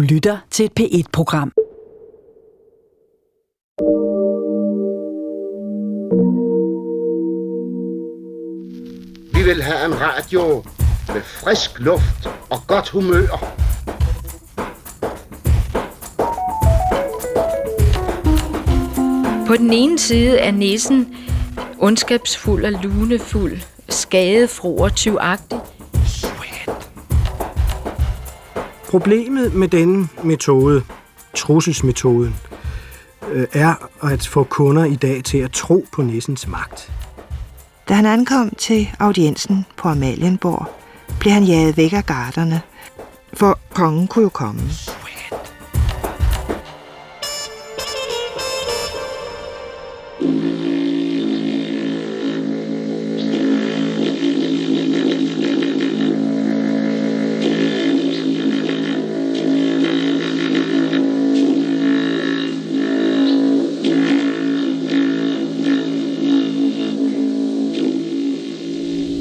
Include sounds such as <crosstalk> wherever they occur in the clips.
Du lytter til et P1-program. Vi vil have en radio med frisk luft og godt humør. På den ene side er næsen ondskabsfuld og lunefuld, skadefro og tyvagtig. Problemet med denne metode, trusselsmetoden, øh, er at få kunder i dag til at tro på nissens magt. Da han ankom til audiensen på Amalienborg, blev han jaget væk af garderne, for kongen kunne jo komme.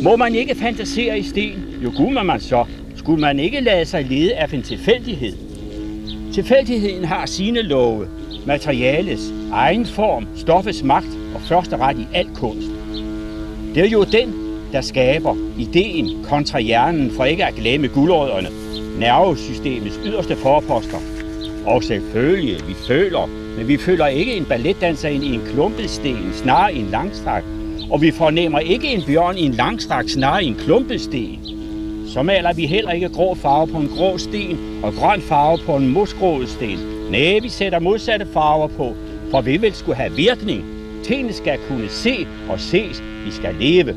Må man ikke fantasere i sten? Jo gud man, man så. Skulle man ikke lade sig lede af en tilfældighed? Tilfældigheden har sine love, materialets egen form, stoffets magt og første ret i al kunst. Det er jo den, der skaber ideen kontra hjernen, for ikke at glemme guldrødderne, nervesystemets yderste forposter. Og selvfølgelig, vi føler, men vi føler ikke en balletdanser ind i en klumpet sten, snarere en langstrakt og vi fornemmer ikke en bjørn i en langstrakt snarere i en klumpesten. Så maler vi heller ikke grå farve på en grå sten og grøn farve på en mosgrået sten. Nej, vi sætter modsatte farver på, for vi vil skulle have virkning. Tingene skal kunne se og ses. Vi skal leve.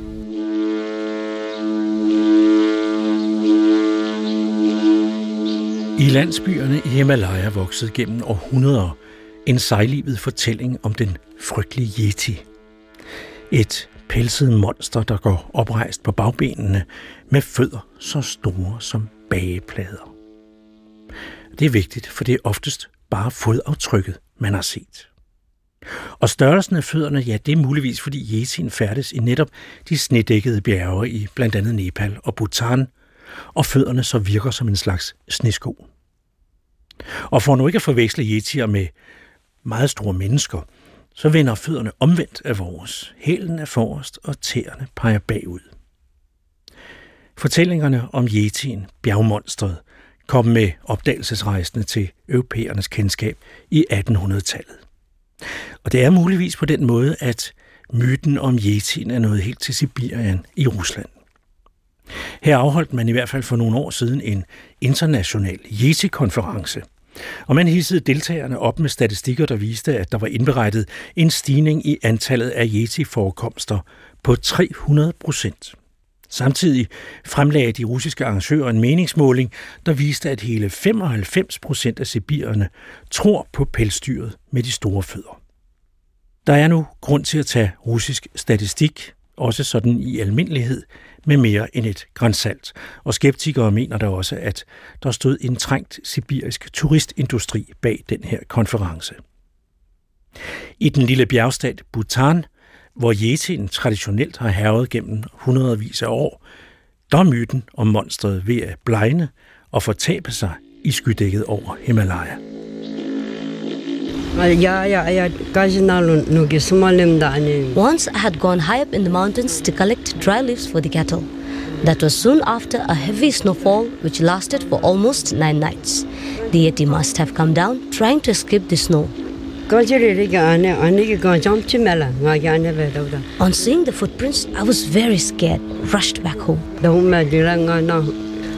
I landsbyerne i Himalaya voksede gennem århundreder en sejlivet fortælling om den frygtelige Yeti – et pelset monster, der går oprejst på bagbenene med fødder så store som bageplader. Det er vigtigt, for det er oftest bare fodaftrykket, man har set. Og størrelsen af fødderne, ja, det er muligvis, fordi Yetin færdes i netop de snedækkede bjerge i blandt andet Nepal og Bhutan, og fødderne så virker som en slags snesko. Og for nu ikke at forveksle yetier med meget store mennesker, så vender fødderne omvendt af vores. Hælen er forrest, og tæerne peger bagud. Fortællingerne om Yetien, bjergmonstret, kom med opdagelsesrejsende til europæernes kendskab i 1800-tallet. Og det er muligvis på den måde, at myten om Yetien er nået helt til Sibirien i Rusland. Her afholdt man i hvert fald for nogle år siden en international Yeti-konference, og man hissede deltagerne op med statistikker, der viste, at der var indberettet en stigning i antallet af Yeti-forekomster på 300 procent. Samtidig fremlagde de russiske arrangører en meningsmåling, der viste, at hele 95 procent af sibirerne tror på pelsdyret med de store fødder. Der er nu grund til at tage russisk statistik, også sådan i almindelighed, med mere end et grænsalt. Og skeptikere mener der også, at der stod en trængt sibirisk turistindustri bag den her konference. I den lille bjergstat Bhutan, hvor Yetien traditionelt har hervet gennem hundredvis af år, der er myten om monstret ved at blegne og fortabe sig i skydækket over Himalaya. Once I had gone high up in the mountains to collect dry leaves for the cattle. That was soon after a heavy snowfall which lasted for almost nine nights. The Yeti must have come down trying to escape the snow. On seeing the footprints, I was very scared, rushed back home.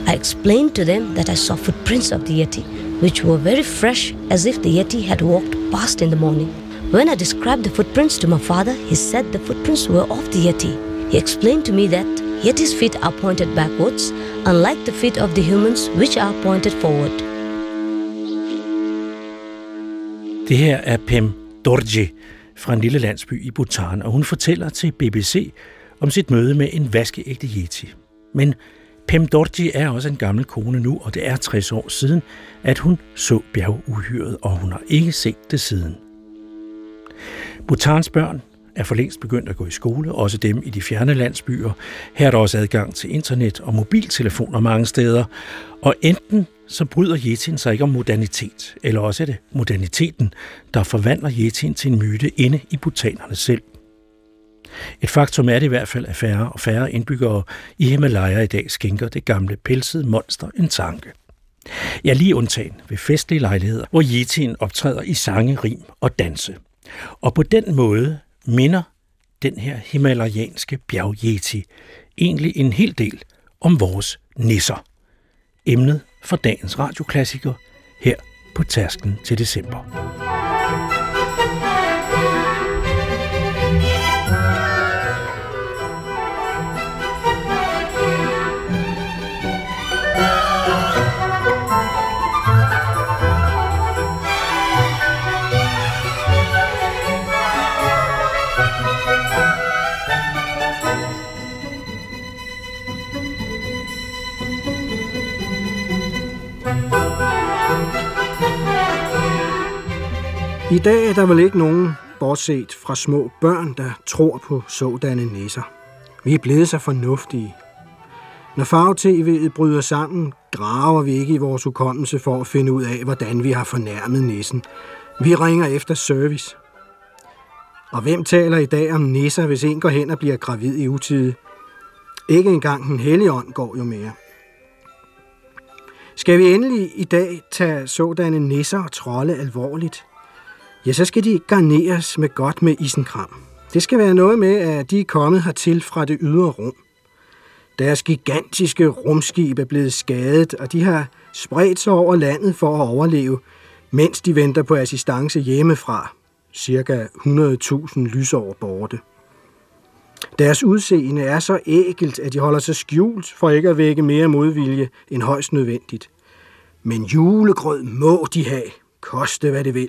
I explained to them that I saw footprints of the Yeti, which were very fresh as if the Yeti had walked past in the morning. When I described the footprints to my father, he said the footprints were of the Yeti. He explained to me that Yeti's feet are pointed backwards, unlike the feet of the humans, which are pointed forward. Det her er Pem Dorje fra en lille landsby i Bhutan, og hun fortæller til BBC om sit møde med en vaskeægte yeti. Men Pem Dorji er også en gammel kone nu, og det er 60 år siden, at hun så bjerguhyret, og hun har ikke set det siden. Bhutans børn er for længst begyndt at gå i skole, også dem i de fjerne landsbyer. Her er der også adgang til internet og mobiltelefoner mange steder, og enten så bryder Yetin sig ikke om modernitet, eller også er det moderniteten, der forvandler Yetin til en myte inde i butanerne selv. Et faktum er det i hvert fald, at færre og færre indbyggere i Himalaya i dag skænker det gamle pelsede monster en tanke. Ja, lige undtagen ved festlige lejligheder, hvor Yetien optræder i sange, rim og danse. Og på den måde minder den her himalayanske bjergyeti egentlig en hel del om vores nisser. Emnet for dagens radioklassiker her på tasken til december. I dag er der vel ikke nogen, bortset fra små børn, der tror på sådanne nisser. Vi er blevet så fornuftige. Når farve-tv'et bryder sammen, graver vi ikke i vores hukommelse for at finde ud af, hvordan vi har fornærmet nissen. Vi ringer efter service. Og hvem taler i dag om nisser, hvis en går hen og bliver gravid i utide? Ikke engang den hellige ånd går jo mere. Skal vi endelig i dag tage sådanne nisser og trolde alvorligt? Ja, så skal de garneres med godt med isenkram. Det skal være noget med, at de er kommet hertil fra det ydre rum. Deres gigantiske rumskib er blevet skadet, og de har spredt sig over landet for at overleve, mens de venter på assistance hjemmefra, cirka 100.000 lysår borte. Deres udseende er så ægelt, at de holder sig skjult for ikke at vække mere modvilje end højst nødvendigt. Men julegrød må de have, koste hvad det vil.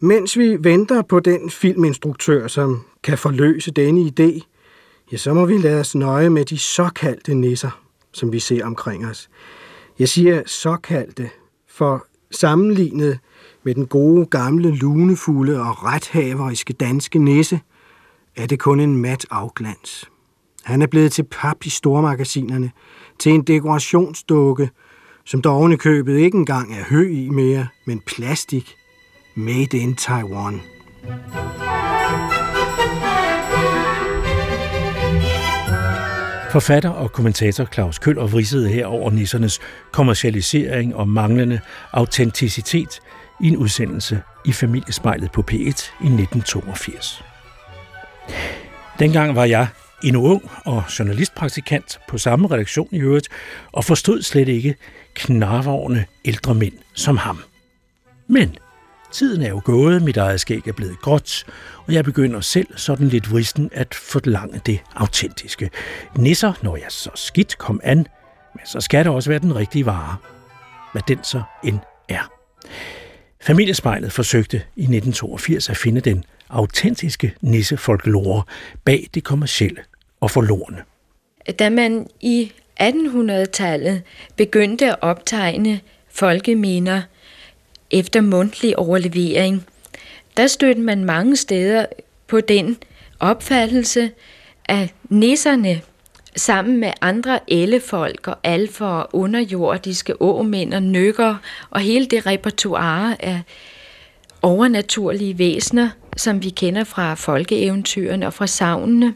Mens vi venter på den filminstruktør, som kan forløse denne idé, ja, så må vi lade os nøje med de såkaldte nisser, som vi ser omkring os. Jeg siger såkaldte, for sammenlignet med den gode gamle lunefulde og rethaveriske danske nisse, er det kun en mat afglans. Han er blevet til pap i stormagasinerne, til en dekorationsdukke, som der købet ikke engang er hø i mere, men plastik, Made in Taiwan. Forfatter og kommentator Claus Køller vridsede her over nissernes kommercialisering og manglende autenticitet i en udsendelse i Familiespejlet på P1 i 1982. Dengang var jeg endnu ung og journalistpraktikant på samme redaktion i øvrigt, og forstod slet ikke knarvårende ældre mænd som ham. Men Tiden er jo gået, mit eget skæg er blevet gråt, og jeg begynder selv sådan lidt vristen at forlange det autentiske. Nisser, når jeg så skidt kom an, men så skal det også være den rigtige vare. Hvad den så end er. Familiespejlet forsøgte i 1982 at finde den autentiske nissefolklore bag det kommercielle og forlorene. Da man i 1800-tallet begyndte at optegne folkeminder – efter mundtlig overlevering, der stødte man mange steder på den opfattelse, at nisserne sammen med andre ellefolk og alfer og underjordiske åmænd og nykker og hele det repertoire af overnaturlige væsener, som vi kender fra folkeeventyrene og fra savnene,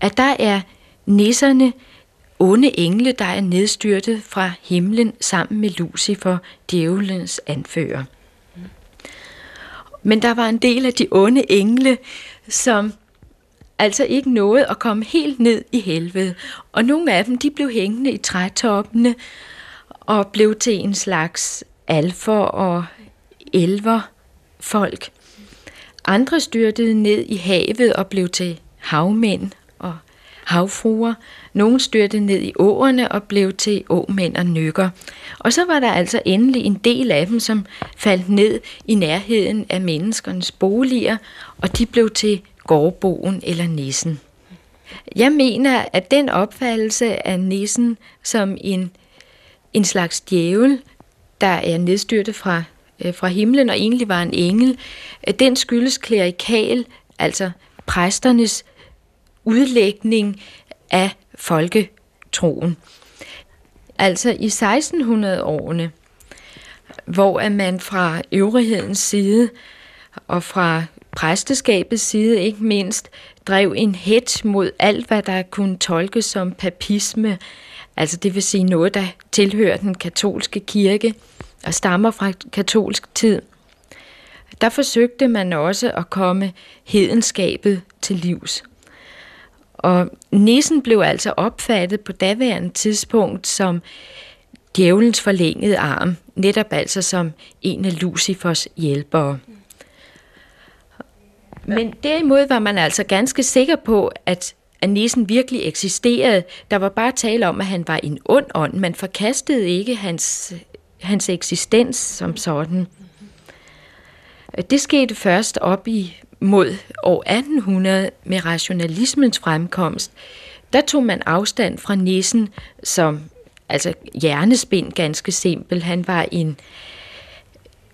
at der er nisserne onde engle, der er nedstyrtet fra himlen sammen med Lucifer, djævelens anfører. Men der var en del af de onde engle, som altså ikke nåede at komme helt ned i helvede. Og nogle af dem, de blev hængende i trætoppene og blev til en slags alfer og elver folk. Andre styrtede ned i havet og blev til havmænd havfruer. Nogle styrtede ned i åerne og blev til åmænd og nykker. Og så var der altså endelig en del af dem, som faldt ned i nærheden af menneskernes boliger, og de blev til gårdboen eller nissen. Jeg mener, at den opfattelse af nissen som en, en slags djævel, der er nedstyrtet fra, øh, fra himlen og egentlig var en engel, den skyldes klerikal, altså præsternes udlægning af folketroen. altså i 1600-årene, hvor at man fra øvrighedens side og fra præsteskabets side ikke mindst drev en hæt mod alt, hvad der kunne tolkes som papisme, altså det vil sige noget, der tilhører den katolske kirke og stammer fra katolsk tid. Der forsøgte man også at komme hedenskabet til livs. Og nissen blev altså opfattet på daværende tidspunkt som djævelens forlængede arm, netop altså som en af Lucifers hjælpere. Men derimod var man altså ganske sikker på, at at nissen virkelig eksisterede. Der var bare tale om, at han var en ond ånd. Man forkastede ikke hans, hans eksistens som sådan. Det skete først op i mod år 1800 med rationalismens fremkomst. Der tog man afstand fra nissen som altså hjernespind ganske simpel. Han var en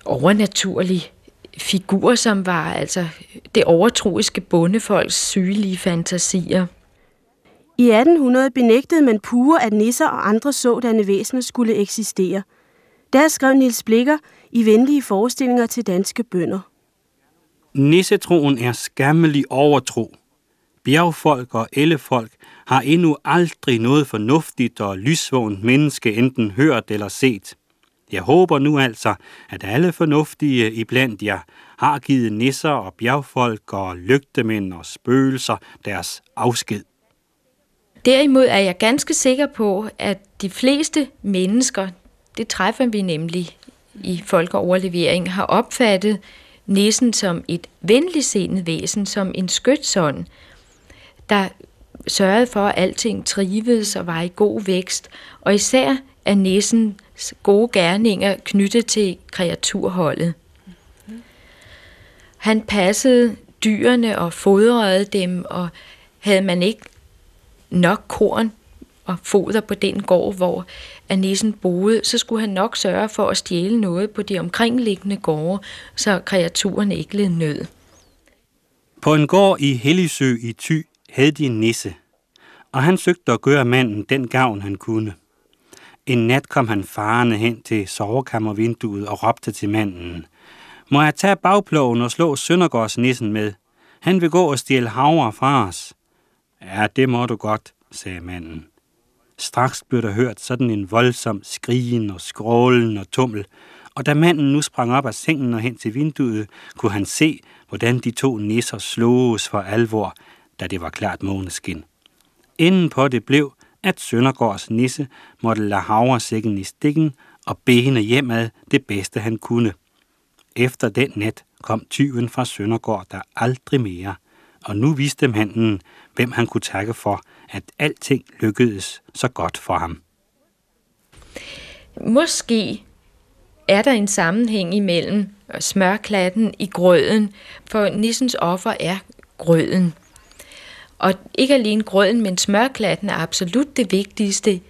overnaturlig figur, som var altså det overtroiske bondefolks sygelige fantasier. I 1800 benægtede man pure, at nisser og andre sådanne væsener skulle eksistere. Der skrev Nils Blikker i venlige forestillinger til danske bønder. Nissetroen er skammelig overtro. Bjergfolk og ellefolk har endnu aldrig noget fornuftigt og lysvågent menneske enten hørt eller set. Jeg håber nu altså, at alle fornuftige iblandt jer har givet nisser og bjergfolk og lygtemænd og spøgelser deres afsked. Derimod er jeg ganske sikker på, at de fleste mennesker, det træffer vi nemlig i folkeoverlevering, har opfattet nissen som et venligsindet væsen, som en skytsånd, der sørgede for, at alting trivedes og var i god vækst, og især er nissens gode gerninger knyttet til kreaturholdet. Han passede dyrene og fodrede dem, og havde man ikke nok korn og foder på den gård, hvor Anissen boede, så skulle han nok sørge for at stjæle noget på de omkringliggende gårde, så kreaturen ikke led nød. På en gård i Helligsø i Thy havde de en nisse, og han søgte at gøre manden den gavn, han kunne. En nat kom han farende hen til sovekammervinduet og råbte til manden. Må jeg tage bagploven og slå Søndergårdsnissen med? Han vil gå og stjæle havre fra os. Ja, det må du godt, sagde manden. Straks blev der hørt sådan en voldsom skrigen og skrålen og tummel, og da manden nu sprang op af sengen og hen til vinduet, kunne han se, hvordan de to nisser sloges for alvor, da det var klart måneskin. Inden på det blev, at Søndergaards nisse måtte lade havresækken i stikken og bene hjemad det bedste han kunne. Efter den nat kom tyven fra Søndergaard der aldrig mere, og nu vidste manden, hvem han kunne takke for, at alting lykkedes så godt for ham. Måske er der en sammenhæng imellem smørklatten i grøden, for nissens offer er grøden. Og ikke alene grøden, men smørklatten er absolut det vigtigste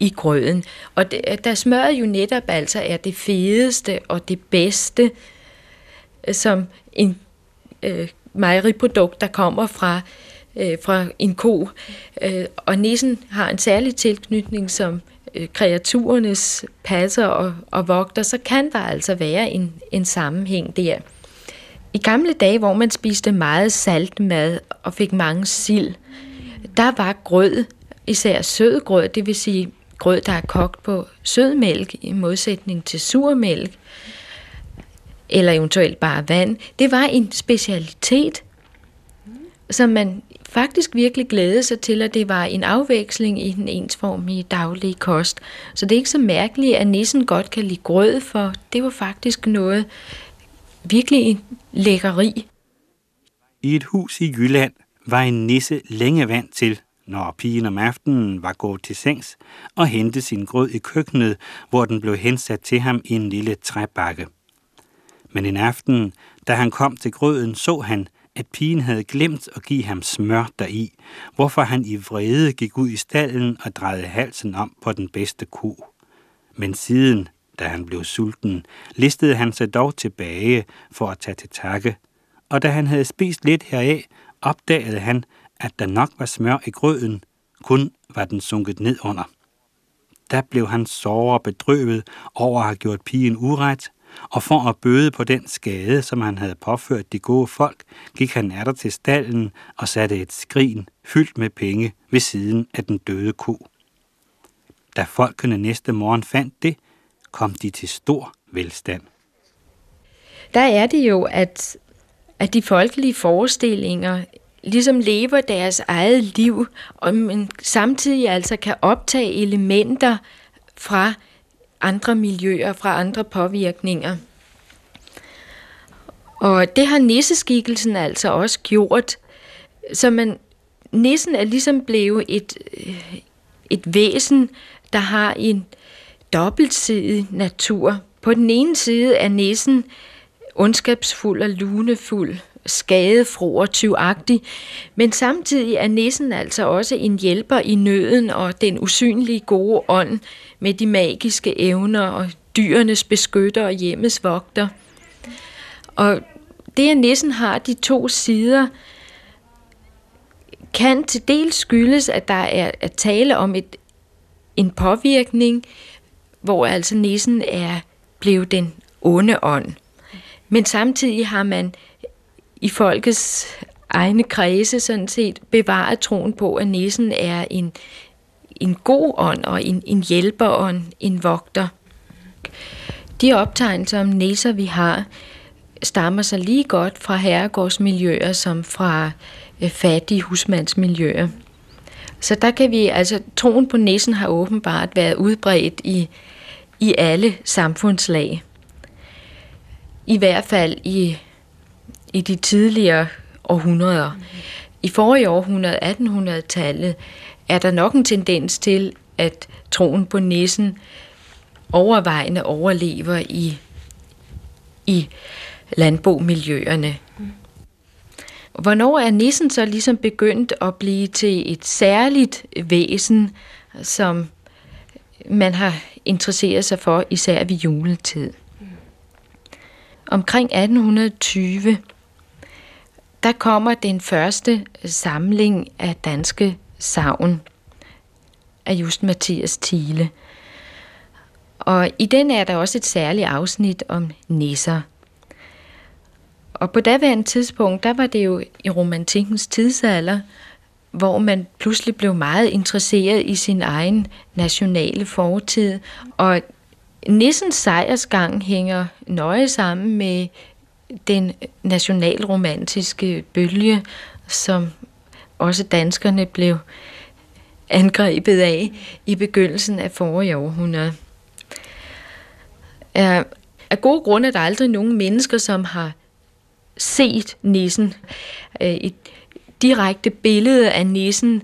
i grøden. Og det, der smøret jo netop altså er det fedeste og det bedste, som en øh, mejeriprodukt, der kommer fra øh, Øh, fra en ko. Øh, og nissen har en særlig tilknytning som øh, kreaturernes passer og, og vogter, så kan der altså være en, en sammenhæng der. I gamle dage, hvor man spiste meget salt mad og fik mange sild, der var grød, især sød grød, det vil sige grød, der er kogt på sød mælk i modsætning til sur mælk, eller eventuelt bare vand. Det var en specialitet, som man faktisk virkelig glæde sig til, at det var en afveksling i den ensformige daglige kost. Så det er ikke så mærkeligt, at nissen godt kan lide grød, for det var faktisk noget virkelig en lækkeri. I et hus i Jylland var en nisse længe vant til, når pigen om aftenen var gået til sengs, og hente sin grød i køkkenet, hvor den blev hensat til ham i en lille træbakke. Men en aften, da han kom til grøden, så han, at pigen havde glemt at give ham smør deri, hvorfor han i vrede gik ud i stallen og drejede halsen om på den bedste ko. Men siden, da han blev sulten, listede han sig dog tilbage for at tage til takke, og da han havde spist lidt heraf, opdagede han, at der nok var smør i grøden, kun var den sunket ned under. der blev han såre bedrøvet over at have gjort pigen uret, og for at bøde på den skade, som han havde påført de gode folk, gik han der til stallen og satte et skrin fyldt med penge ved siden af den døde ko. Da folkene næste morgen fandt det, kom de til stor velstand. Der er det jo, at, at de folkelige forestillinger ligesom lever deres eget liv, og man samtidig altså kan optage elementer fra andre miljøer, fra andre påvirkninger. Og det har nisseskikkelsen altså også gjort. Så man, nissen er ligesom blevet et, øh, et væsen, der har en dobbeltsidig natur. På den ene side er nissen ondskabsfuld og lunefuld, skadefro og tyvagtig, men samtidig er nissen altså også en hjælper i nøden og den usynlige gode ånd med de magiske evner og dyrenes beskytter og hjemmets vogter. Og det, at nissen har de to sider, kan til dels skyldes, at der er at tale om et, en påvirkning, hvor altså nissen er blevet den onde ånd. Men samtidig har man i folkets egne kredse sådan set bevaret troen på, at nissen er en, en god ånd og en, en hjælperånd, en vogter. De optegnelser om næser, vi har, stammer sig lige godt fra herregårdsmiljøer som fra øh, fattige husmandsmiljøer. Så der kan vi, altså troen på næsen har åbenbart været udbredt i, i alle samfundslag. I hvert fald i, i de tidligere århundreder. I forrige århundrede, 1800-tallet, er der nok en tendens til, at troen på nissen overvejende overlever i, i landbomiljøerne. Hvornår er nissen så ligesom begyndt at blive til et særligt væsen, som man har interesseret sig for, især ved juletid? Omkring 1820, der kommer den første samling af danske savn af just Mathias Thiele. Og i den er der også et særligt afsnit om nisser. Og på daværende tidspunkt, der var det jo i romantikkens tidsalder, hvor man pludselig blev meget interesseret i sin egen nationale fortid. Og Nissens sejrsgang hænger nøje sammen med den nationalromantiske bølge, som også danskerne blev angrebet af i begyndelsen af forrige århundrede. Af gode grunde er der aldrig nogen mennesker, som har set nissen. Et direkte billede af nissen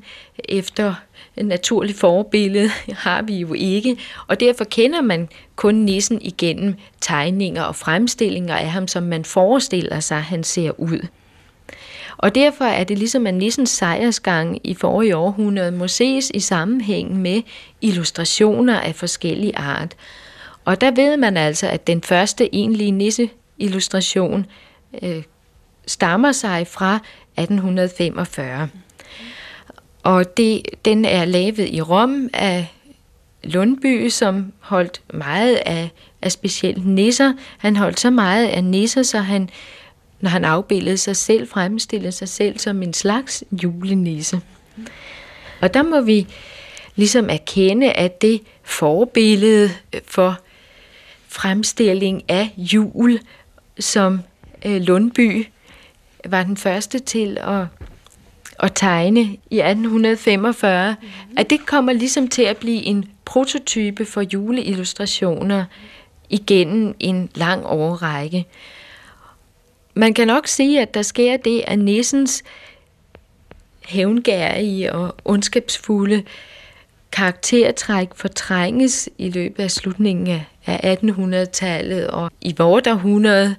efter et naturligt forbillede <laughs> har vi jo ikke, og derfor kender man kun nissen igennem tegninger og fremstillinger af ham, som man forestiller sig, han ser ud. Og derfor er det ligesom, at nissens sejrsgang i forrige århundrede må ses i sammenhæng med illustrationer af forskellige art. Og der ved man altså, at den første egentlige nisseillustration øh, stammer sig fra 1845. Og det, den er lavet i Rom af Lundby, som holdt meget af, af specielt nisser. Han holdt så meget af nisser, så han, når han afbildede sig selv, fremstillede sig selv som en slags julenisse. Og der må vi ligesom erkende, at det forbillede for fremstilling af jul, som øh, Lundby var den første til at, at tegne i 1845, mm. at det kommer ligesom til at blive en prototype for juleillustrationer igennem en lang årrække. Man kan nok sige, at der sker det, at nissens hævngærige og ondskabsfulde karaktertræk fortrænges i løbet af slutningen af 1800-tallet, og i vores århundrede,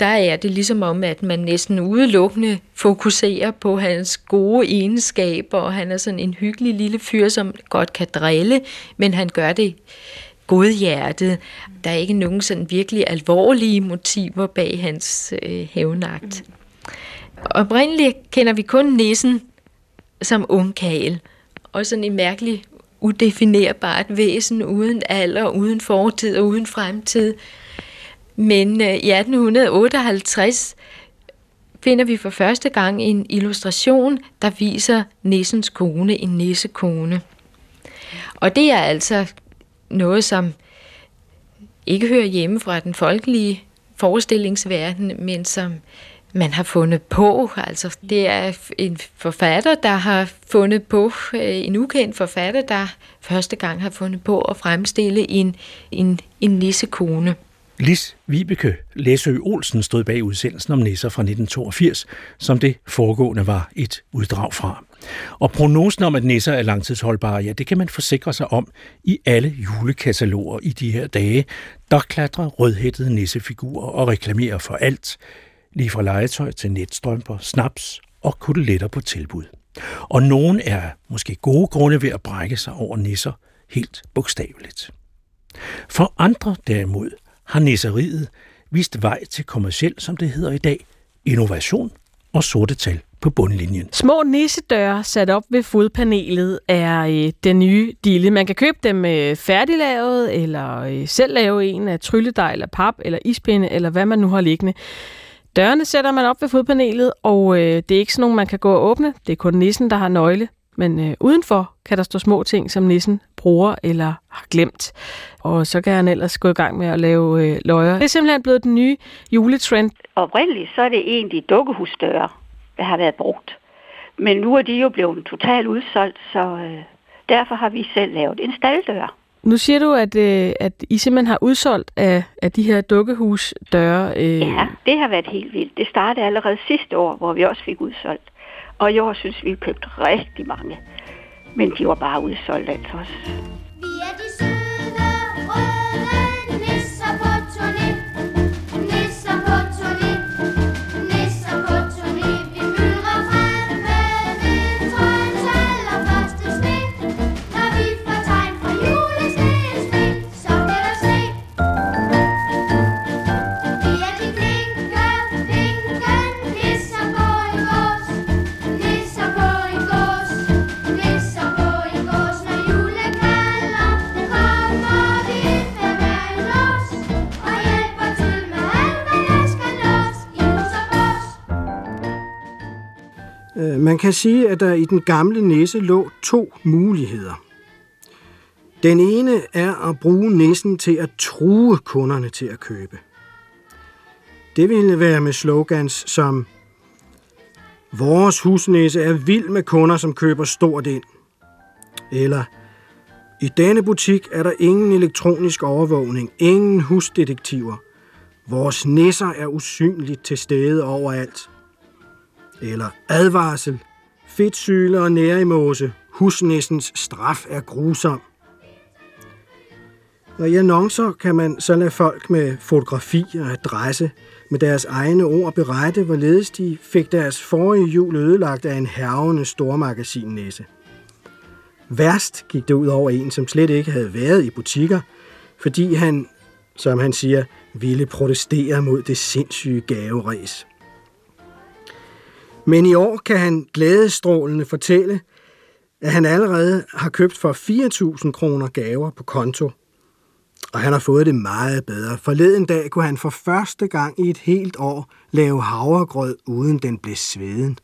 der er det ligesom om, at man næsten udelukkende fokuserer på hans gode egenskaber, og han er sådan en hyggelig lille fyr, som godt kan drille, men han gør det godhjertet. Der er ikke nogen sådan virkelig alvorlige motiver bag hans øh, hævnagt. Oprindeligt kender vi kun nissen som ungkagel, og sådan en mærkelig udefinerbart væsen uden alder, uden fortid og uden fremtid. Men øh, i 1858 finder vi for første gang en illustration, der viser nissens kone, en nissekone. Og det er altså noget, som ikke hører hjemme fra den folkelige forestillingsverden, men som man har fundet på. Altså, det er en forfatter, der har fundet på, øh, en ukendt forfatter, der første gang har fundet på at fremstille en, en, en nissekone. Lis Vibeke Læsø Olsen stod bag udsendelsen om nisser fra 1982, som det foregående var et uddrag fra. Og prognosen om, at nisser er langtidsholdbare, ja, det kan man forsikre sig om i alle julekataloger i de her dage, der klatrer rødhættede nissefigurer og reklamerer for alt, lige fra legetøj til netstrømper, snaps og kuteletter på tilbud. Og nogen er måske gode grunde ved at brække sig over nisser, helt bogstaveligt. For andre derimod har nisseriet vist vej til kommersiel, som det hedder i dag, innovation og sorte tal på bundlinjen. Små nissedøre sat op ved fodpanelet er øh, den nye dille. Man kan købe dem øh, færdiglavet, eller øh, selv lave en af trylledej, eller pap, eller ispinde, eller hvad man nu har liggende. Dørene sætter man op ved fodpanelet, og øh, det er ikke sådan nogen, man kan gå og åbne. Det er kun nissen, der har nøgle. Men øh, udenfor kan der stå små ting, som nissen bruger eller har glemt. Og så kan han ellers gå i gang med at lave øh, løjer. Det er simpelthen blevet den nye juletrend. Oprindeligt så er det egentlig dukkehusdøre, der har været brugt. Men nu er de jo blevet totalt udsolgt, så øh, derfor har vi selv lavet en staldør. Nu siger du, at, øh, at I simpelthen har udsolgt af, af de her dukkehusdøre. Øh... Ja, det har været helt vildt. Det startede allerede sidste år, hvor vi også fik udsolgt. Og i år synes vi, vi købte rigtig mange. Men de var bare udsolgt altså også. Vi er de Øh, man kan sige, at der i den gamle næse lå to muligheder. Den ene er at bruge næsen til at true kunderne til at købe. Det ville være med slogans som Vores husnæse er vild med kunder, som køber stort ind. Eller I denne butik er der ingen elektronisk overvågning, ingen husdetektiver. Vores næser er usynligt til stede overalt eller advarsel, fedtsyle og nærimose, husnæssens straf er grusom. Og i annoncer kan man så lade folk med fotografi og adresse med deres egne ord berette, hvorledes de fik deres forrige jul ødelagt af en hervende stormagasinnæse. Værst gik det ud over en, som slet ikke havde været i butikker, fordi han, som han siger, ville protestere mod det sindssyge gaveræs. Men i år kan han glædestrålende fortælle, at han allerede har købt for 4.000 kroner gaver på konto. Og han har fået det meget bedre. Forleden dag kunne han for første gang i et helt år lave havregrød, uden den blev sveden.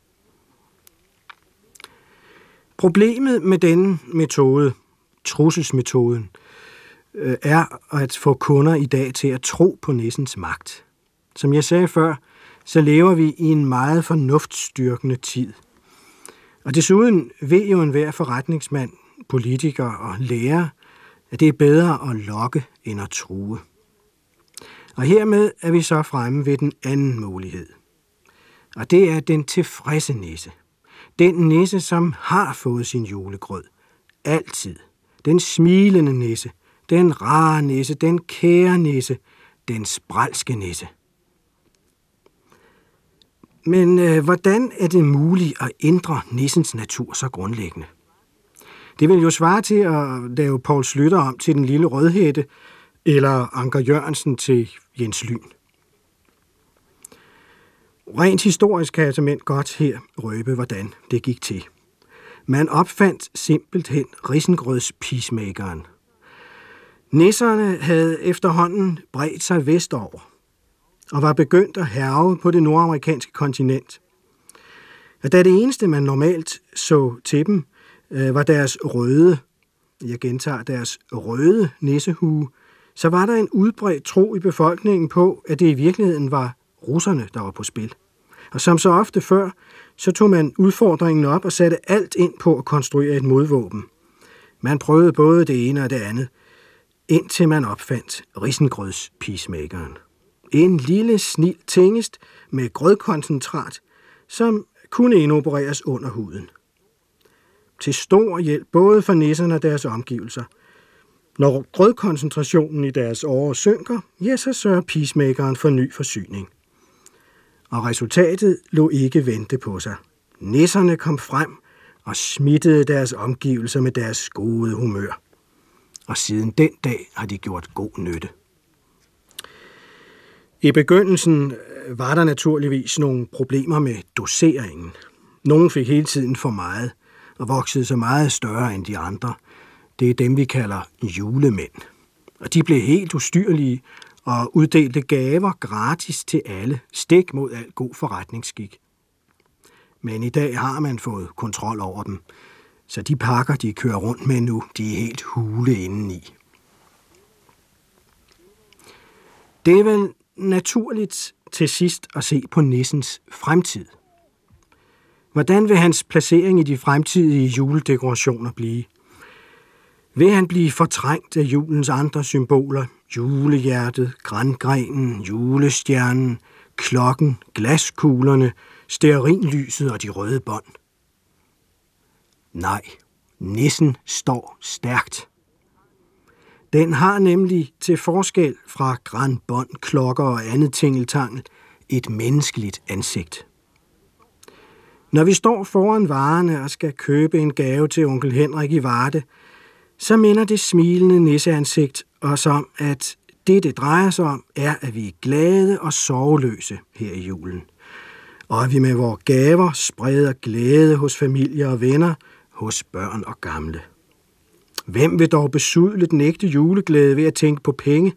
Problemet med denne metode, trusselsmetoden, øh, er at få kunder i dag til at tro på nissens magt. Som jeg sagde før, så lever vi i en meget fornuftstyrkende tid. Og desuden ved jo enhver forretningsmand, politiker og lærer, at det er bedre at lokke end at true. Og hermed er vi så fremme ved den anden mulighed. Og det er den tilfredse nisse. Den nisse, som har fået sin julegrød. Altid. Den smilende nisse. Den rare nisse. Den kære nisse. Den spralske nisse. Men øh, hvordan er det muligt at ændre nissens natur så grundlæggende? Det vil jo svare til at lave Paul Slytter om til den lille rødhætte, eller Anker Jørgensen til Jens Lyn. Rent historisk kan jeg simpelthen godt her røbe, hvordan det gik til. Man opfandt simpelthen risengrøds peacemakeren. Nisserne havde efterhånden bredt sig vestover og var begyndt at herve på det nordamerikanske kontinent. Og da det eneste, man normalt så til dem, øh, var deres røde, jeg gentager deres røde nissehue, så var der en udbredt tro i befolkningen på, at det i virkeligheden var russerne, der var på spil. Og som så ofte før, så tog man udfordringen op og satte alt ind på at konstruere et modvåben. Man prøvede både det ene og det andet, indtil man opfandt risengrøds peacemakeren. En lille snil tingest med grødkoncentrat, som kunne indopereres under huden. Til stor hjælp både for nisserne og deres omgivelser. Når grødkoncentrationen i deres åre synker, ja, så sørger peacemakeren for ny forsyning. Og resultatet lå ikke vente på sig. Nisserne kom frem og smittede deres omgivelser med deres gode humør. Og siden den dag har de gjort god nytte. I begyndelsen øh, var der naturligvis nogle problemer med doseringen. Nogle fik hele tiden for meget og voksede så meget større end de andre. Det er dem, vi kalder julemænd. Og de blev helt ustyrlige og uddelte gaver gratis til alle, stik mod al god forretningsskik. Men i dag har man fået kontrol over dem, så de pakker, de kører rundt med nu, de er helt hule indeni. Det er vel naturligt til sidst at se på nissens fremtid. Hvordan vil hans placering i de fremtidige juledekorationer blive? Vil han blive fortrængt af julens andre symboler? Julehjertet, grængrenen, julestjernen, klokken, glaskuglerne, stearinlyset og de røde bånd. Nej, nissen står stærkt. Den har nemlig til forskel fra grænbånd, klokker og andet tingeltangel et menneskeligt ansigt. Når vi står foran varerne og skal købe en gave til onkel Henrik i Varde, så minder det smilende nisseansigt os om, at det, det drejer sig om, er, at vi er glade og sorgløse her i julen. Og at vi med vores gaver spreder glæde hos familie og venner, hos børn og gamle. Hvem vil dog besudle den ægte juleglæde ved at tænke på penge?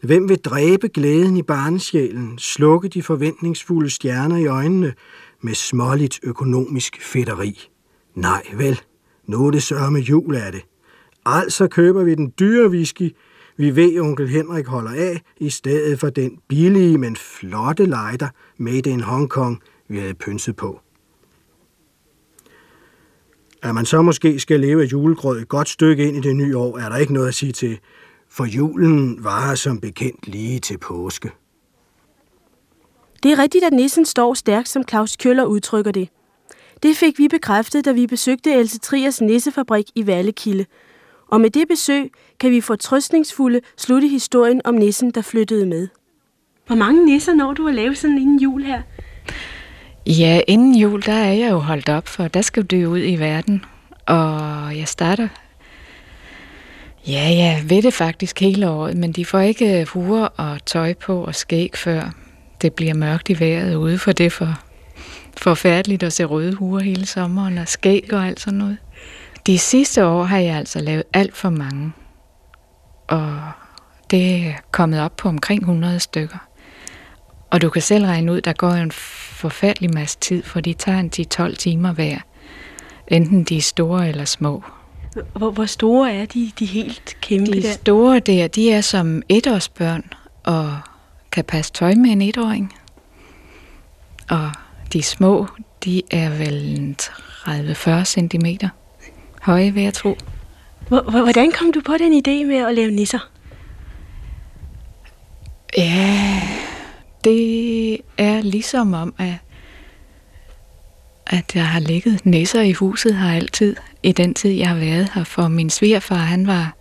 Hvem vil dræbe glæden i barnesjælen, slukke de forventningsfulde stjerner i øjnene med småligt økonomisk fedteri? Nej, vel, nu er det sørme jul af det. Altså køber vi den dyre whisky, vi ved, onkel Henrik holder af, i stedet for den billige, men flotte lighter made in Hong Kong, vi havde pynset på. At man så måske skal leve af julegrød et godt stykke ind i det nye år, er der ikke noget at sige til, for julen varer som bekendt lige til påske. Det er rigtigt, at nissen står stærkt, som Claus Køller udtrykker det. Det fik vi bekræftet, da vi besøgte Else Triers nissefabrik i Vallekilde. Og med det besøg kan vi få trøstningsfulde slutte historien om nissen, der flyttede med. Hvor mange nisser når du at lave sådan en jul her? Ja, inden jul, der er jeg jo holdt op, for der skal du ud i verden. Og jeg starter... Ja, jeg ved det faktisk hele året, men de får ikke øh, huer og tøj på og skæg før det bliver mørkt i vejret ude, for det er for forfærdeligt at se røde huer hele sommeren og skæg og alt sådan noget. De sidste år har jeg altså lavet alt for mange, og det er kommet op på omkring 100 stykker. Og du kan selv regne ud, der går en forfærdelig masse tid, for de tager en 10-12 timer hver. Enten de er store eller små. Hvor, hvor store er de, de helt kæmpe De der? store der, de er som etårsbørn og kan passe tøj med en etåring. Og de små, de er vel 30-40 cm høje, vil jeg tro. Hvor- hvor- Hvordan kom du på den idé med at lave nisser? Ja, det er ligesom om, at, at jeg har ligget nisser i huset her altid, i den tid, jeg har været her. For min svigerfar, han var,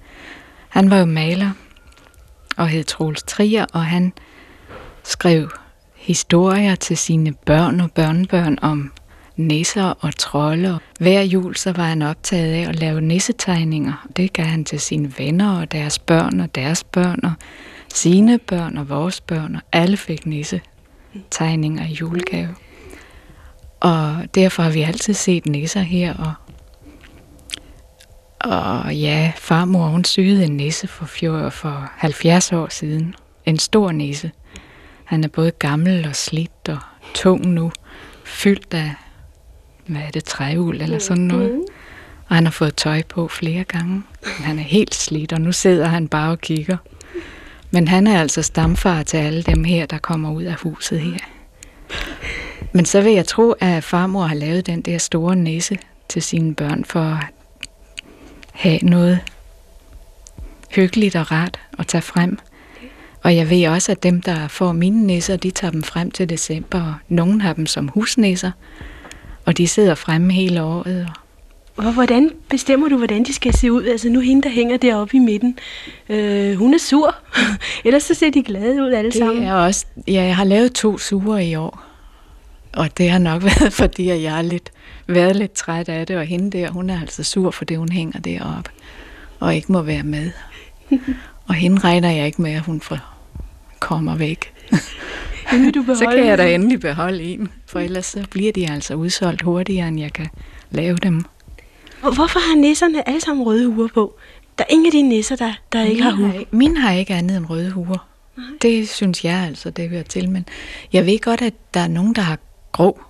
han var jo maler og hed Troels Trier, og han skrev historier til sine børn og børnebørn om nisser og trolde. Hver jul så var han optaget af at lave nissetegninger. Det gav han til sine venner og deres børn og deres børn og sine børn og vores børn, og alle fik nissetegninger i julegave. Og derfor har vi altid set nisser her, og Og ja, farmor hun syede en nisse for, fjor, for 70 år siden. En stor nisse. Han er både gammel og slidt og tung nu. Fyldt af, hvad er det, træul eller sådan noget. Og han har fået tøj på flere gange. Han er helt slidt, og nu sidder han bare og kigger. Men han er altså stamfar til alle dem her, der kommer ud af huset her. Men så vil jeg tro, at farmor har lavet den der store næse til sine børn for at have noget hyggeligt og rart at tage frem. Og jeg ved også, at dem, der får mine nisser, de tager dem frem til december, og nogen har dem som husnisser, og de sidder fremme hele året. Og hvordan bestemmer du, hvordan de skal se ud? Altså nu hende, der hænger deroppe i midten, øh, hun er sur. <laughs> Ellers så ser de glade ud alle det sammen. Er også, ja, jeg har lavet to sure i år. Og det har nok <laughs> været, fordi jeg er lidt, været lidt træt af det. Og hende der, hun er altså sur, fordi hun hænger deroppe og ikke må være med. <laughs> og hende regner jeg ikke med, at hun får, kommer væk. så kan jeg da endelig beholde en, for ellers så bliver de altså udsolgt hurtigere, end jeg kan lave dem. Hvorfor har nisserne alle sammen røde huer på? Der er ingen af de nisser, der, der ikke har huer. Mine har ikke andet end røde huer. Det synes jeg altså, det hører til. Men jeg ved godt, at der er nogen, der har grå.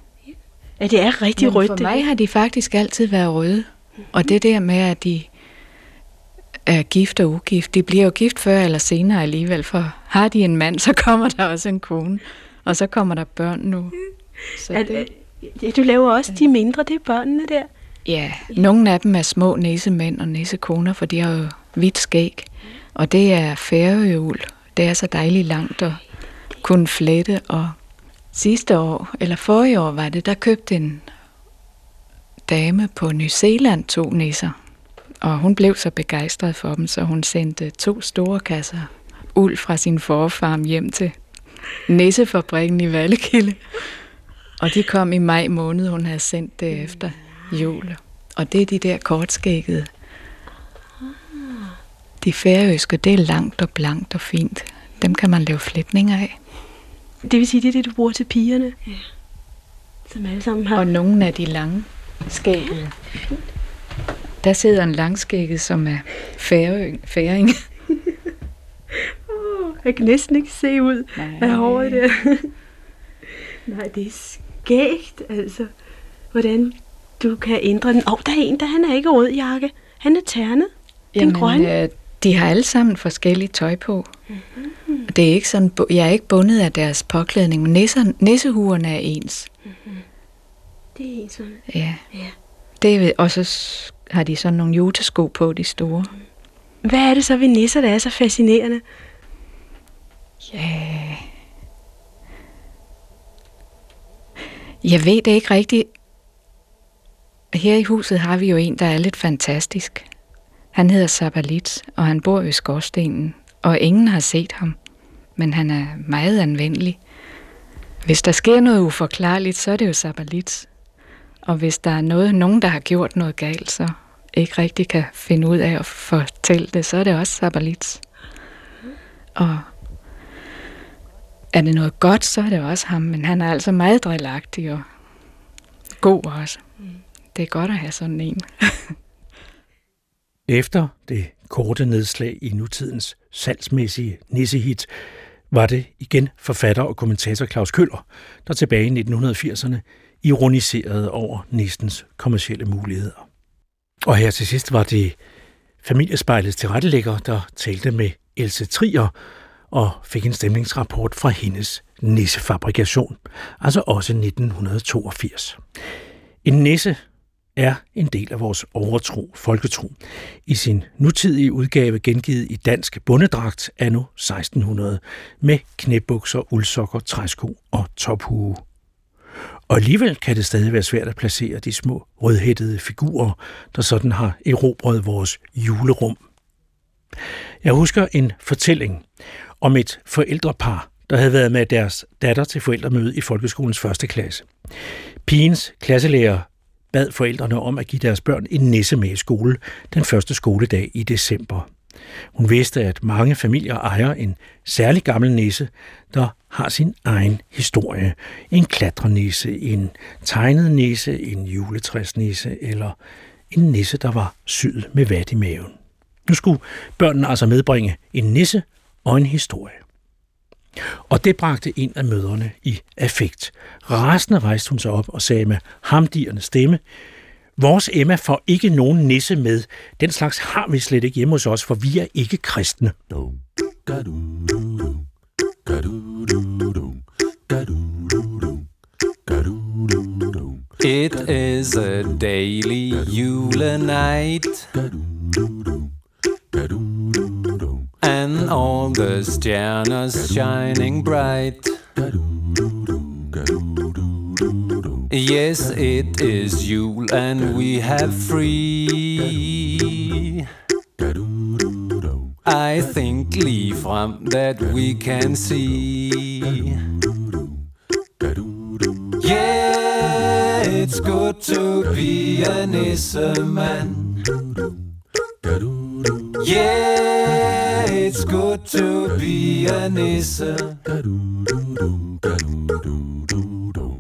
Ja, det er rigtig Men rødt. for det mig her. har de faktisk altid været røde. Og det der med, at de er gift og ugift, de bliver jo gift før eller senere alligevel, for har de en mand, så kommer der også en kone. Og så kommer der børn nu. Så det, ja, du laver også de mindre, det er børnene der ja, nogle af dem er små næsemænd og næsekoner, for de har jo hvidt skæg. Og det er færøul. Det er så dejligt langt at kunne flette. Og sidste år, eller forrige år var det, der købte en dame på New Zealand to nisser. Og hun blev så begejstret for dem, så hun sendte to store kasser uld fra sin forfarm hjem til nissefabrikken i Vallekilde. Og de kom i maj måned, hun havde sendt det efter jul. Og det er de der kortskækkede. De færøske, det er langt og blankt og fint. Dem kan man lave flætninger af. Det vil sige, det er det, du bruger til pigerne. Ja. Som alle sammen har. Og nogle af de lange skæggede. Der sidder en langskægget, som er færing. færing. <laughs> Oh, jeg kan næsten ikke se ud Nej. af håret der. <laughs> Nej, det er skægt, altså. Hvordan du kan ændre den. Åh, oh, der er en, der han er ikke rød jakke. Han er ternet. Den grønne. øh, de har alle sammen forskelligt tøj på. Mm-hmm. Det er ikke sådan, jeg er ikke bundet af deres påklædning, men nisser, nissehuerne er ens. Det er en sådan. Ja. Ja. Det er, og så har de sådan nogle jutesko på, de store. Hvad er det så ved nisser, der er så fascinerende? Ja. Jeg ved det ikke rigtigt. Her i huset har vi jo en, der er lidt fantastisk. Han hedder Sabalit, og han bor ved skorstenen, og ingen har set ham. Men han er meget anvendelig. Hvis der sker noget uforklarligt, så er det jo Sabalit. Og hvis der er noget, nogen, der har gjort noget galt, så ikke rigtig kan finde ud af at fortælle det, så er det også Sabalit. Og er det noget godt, så er det også ham, men han er altså meget drillagtig og god også. Det er godt at have sådan en. <laughs> Efter det korte nedslag i nutidens salgsmæssige nissehit, var det igen forfatter og kommentator Claus Køller, der tilbage i 1980'erne ironiserede over nissens kommercielle muligheder. Og her til sidst var det familiespejlets tilrettelægger, der talte med Else Trier og fik en stemningsrapport fra hendes nissefabrikation, altså også 1982. En nisse er en del af vores overtro, folketro. I sin nutidige udgave gengivet i dansk bundedragt anno 1600 med knæbukser, uldsokker, træsko og tophue. Og alligevel kan det stadig være svært at placere de små rødhættede figurer, der sådan har erobret vores julerum. Jeg husker en fortælling om et forældrepar, der havde været med deres datter til forældremøde i folkeskolens første klasse. Pigens klasselærer bad forældrene om at give deres børn en nisse med i skole den første skoledag i december. Hun vidste, at mange familier ejer en særlig gammel nisse, der har sin egen historie. En klatrenisse, en tegnet nisse, en juletræsnisse eller en nisse, der var syet med vat i maven. Nu skulle børnene altså medbringe en nisse og en historie. Og det bragte en af møderne i affekt. Rasende rejste hun sig op og sagde med hamdiernes stemme, Vores Emma får ikke nogen nisse med. Den slags har vi slet ikke hjemme hos os, for vi er ikke kristne. It is a daily night. And all the stjerners shining bright. Yes, it is Yule and we have free. I think leave from that we can see. Yeah, it's good to be a man. Yeah,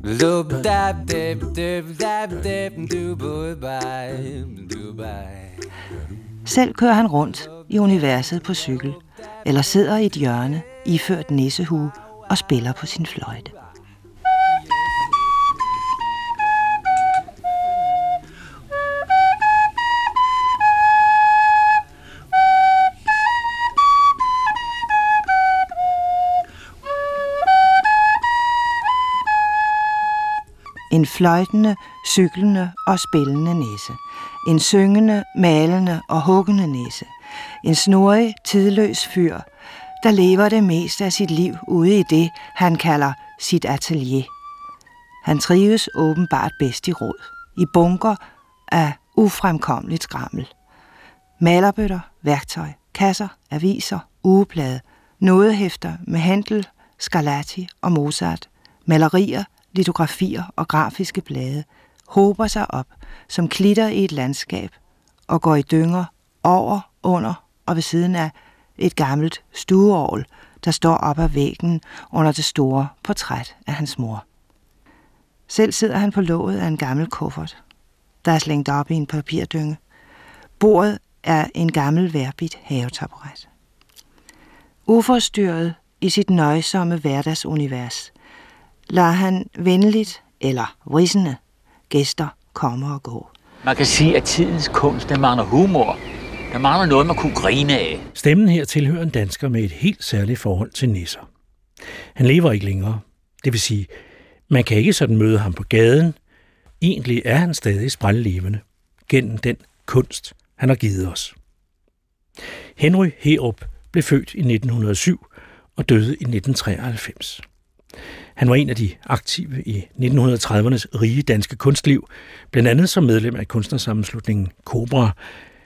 to be Dubai, Dubai. Selv kører han rundt i universet på cykel, eller sidder i et hjørne, iført nissehue og spiller på sin fløjte. En fløjtende, cyklende og spillende næse. En syngende, malende og huggende næse. En snorig, tidløs fyr, der lever det meste af sit liv ude i det, han kalder sit atelier. Han trives åbenbart bedst i råd, i bunker af ufremkommeligt skrammel. Malerbøtter, værktøj, kasser, aviser, ugeblade, nådehæfter med Handel, Scarlatti og Mozart, malerier, litografier og grafiske blade hober sig op som klitter i et landskab og går i dynger over, under og ved siden af et gammelt stueorgel, der står op ad væggen under det store portræt af hans mor. Selv sidder han på låget af en gammel kuffert, der er slængt op i en papirdynge. Bordet er en gammel værbit havetaburet. Uforstyrret i sit nøjsomme hverdagsunivers, lader han venligt eller vrisende gæster komme og gå. Man kan sige, at tidens kunst, der mangler humor. Der mangler noget, man kunne grine af. Stemmen her tilhører en dansker med et helt særligt forhold til nisser. Han lever ikke længere. Det vil sige, man kan ikke sådan møde ham på gaden. Egentlig er han stadig sprællevende gennem den kunst, han har givet os. Henry Herup blev født i 1907 og døde i 1993. Han var en af de aktive i 1930'ernes rige danske kunstliv, blandt andet som medlem af kunstnersammenslutningen Cobra,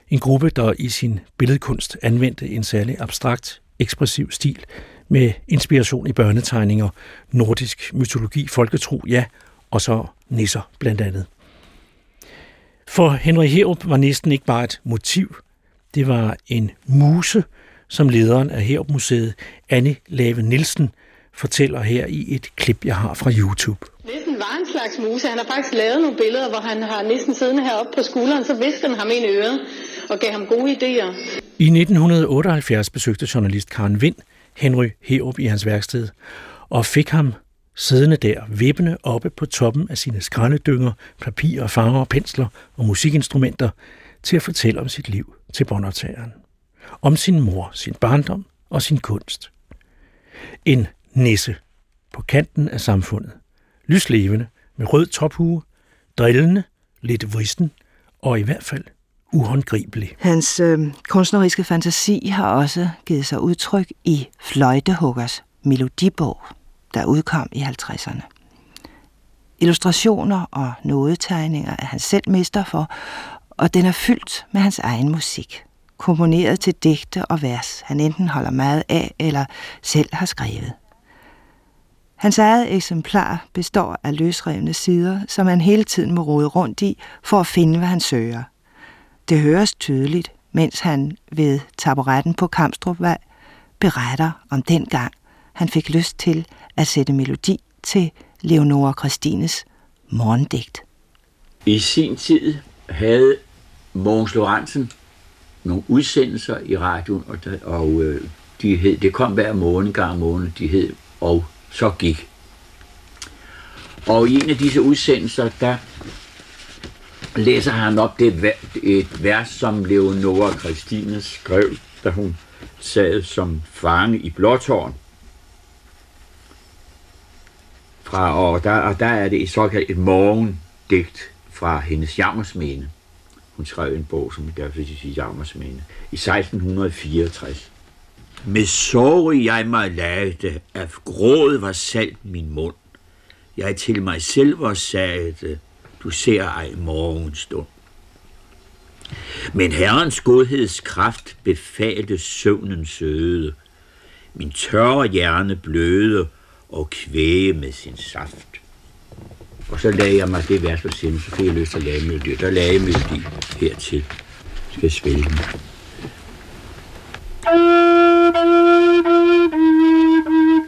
en gruppe, der i sin billedkunst anvendte en særlig abstrakt, ekspressiv stil med inspiration i børnetegninger, nordisk mytologi, folketro, ja, og så nisser blandt andet. For Henrik Herup var næsten ikke bare et motiv, det var en muse, som lederen af Herup Museet, Anne Lave Nielsen, fortæller her i et klip, jeg har fra YouTube. Nissen var en slags muse. Han har faktisk lavet nogle billeder, hvor han har næsten siddende heroppe på skulderen, så viskede han ham ind i øret og gav ham gode idéer. I 1978 besøgte journalist Karen Vind Henry Herup i hans værksted og fik ham siddende der, vippende oppe på toppen af sine skraldedynger, papir, farver, pensler og musikinstrumenter til at fortælle om sit liv til båndoptageren. Om sin mor, sin barndom og sin kunst. En nisse på kanten af samfundet. Lyslevende, med rød tophue, drillende, lidt vristen og i hvert fald uhåndgribelig. Hans øh, kunstneriske fantasi har også givet sig udtryk i Fløjtehuggers melodibog, der udkom i 50'erne. Illustrationer og nodetegninger er han selv mester for, og den er fyldt med hans egen musik, komponeret til digte og vers, han enten holder meget af eller selv har skrevet. Hans eget eksemplar består af løsrevne sider, som han hele tiden må rode rundt i for at finde, hvad han søger. Det høres tydeligt, mens han ved taburetten på Kamstrupvej beretter om den gang, han fik lyst til at sætte melodi til Leonora Christines morgendigt. I sin tid havde Mogens Lorentzen nogle udsendelser i radioen, og, der, og øh, de hed, det kom hver måned, gang måned, de hed, og så gik. Og i en af disse udsendelser, der læser han op det et vers, som Leonora Christine skrev, da hun sad som fange i Blåtårn. Fra, og, der, og der er det et såkaldt et morgendigt fra hendes jammersmene. Hun skrev en bog, som der vil sige jammersmene, i 1664. Med sorg jeg mig lagde, af gråd var salt min mund. Jeg til mig selv var sagde, du ser ej morgenstund. Men Herrens godhedskraft befalte søvnen søde, min tørre hjerne bløde og kvæge med sin saft. Og så lagde jeg mig det vers på sinde, så fik jeg lyst til at lave melodi. Der lagde jeg melodi hertil. Skal jeg spille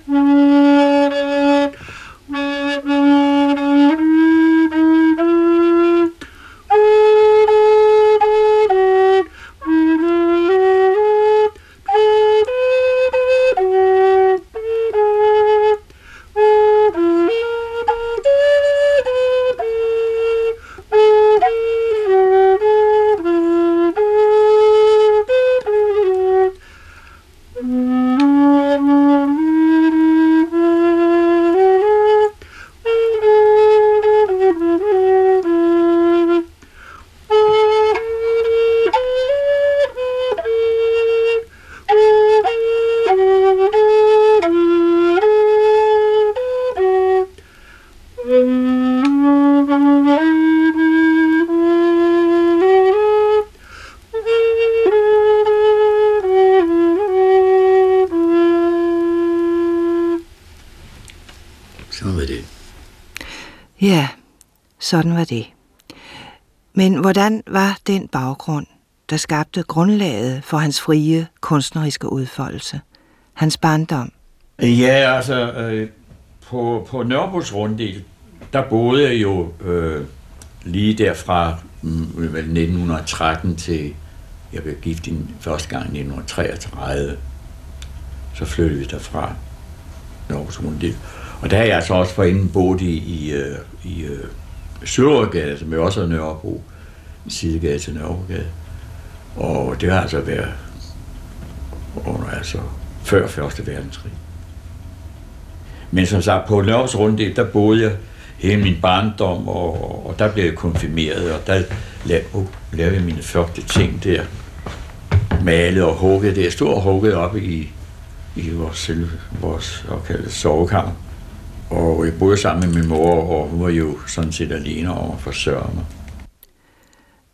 den. Sådan var det. Men hvordan var den baggrund, der skabte grundlaget for hans frie kunstneriske udfoldelse? Hans barndom? Øh, ja, altså, øh, på, på Nørrebros runddel, der boede jeg jo øh, lige derfra mm, 1913 til, jeg blev gift i første gang i 1933. Så flyttede vi derfra, Nørrebros runddel. Og der har jeg altså også forinden boet i, i, øh, i, i øh, som jo også er Nørrebro, sidegade til Nørrebrogade. Og det har altså været under, altså før Første Verdenskrig. Men som sagt, på Nørrebros Runddel, der boede jeg hele min barndom, og, og der blev jeg konfirmeret, og der lavede, uh, lavede jeg mine første ting der. Malet og hugget det. Jeg stod og hugget op i, i vores, selv, vores såkaldte sovekammer. Og jeg boede sammen med min mor, og hun var jo sådan set alene over at forsørge mig.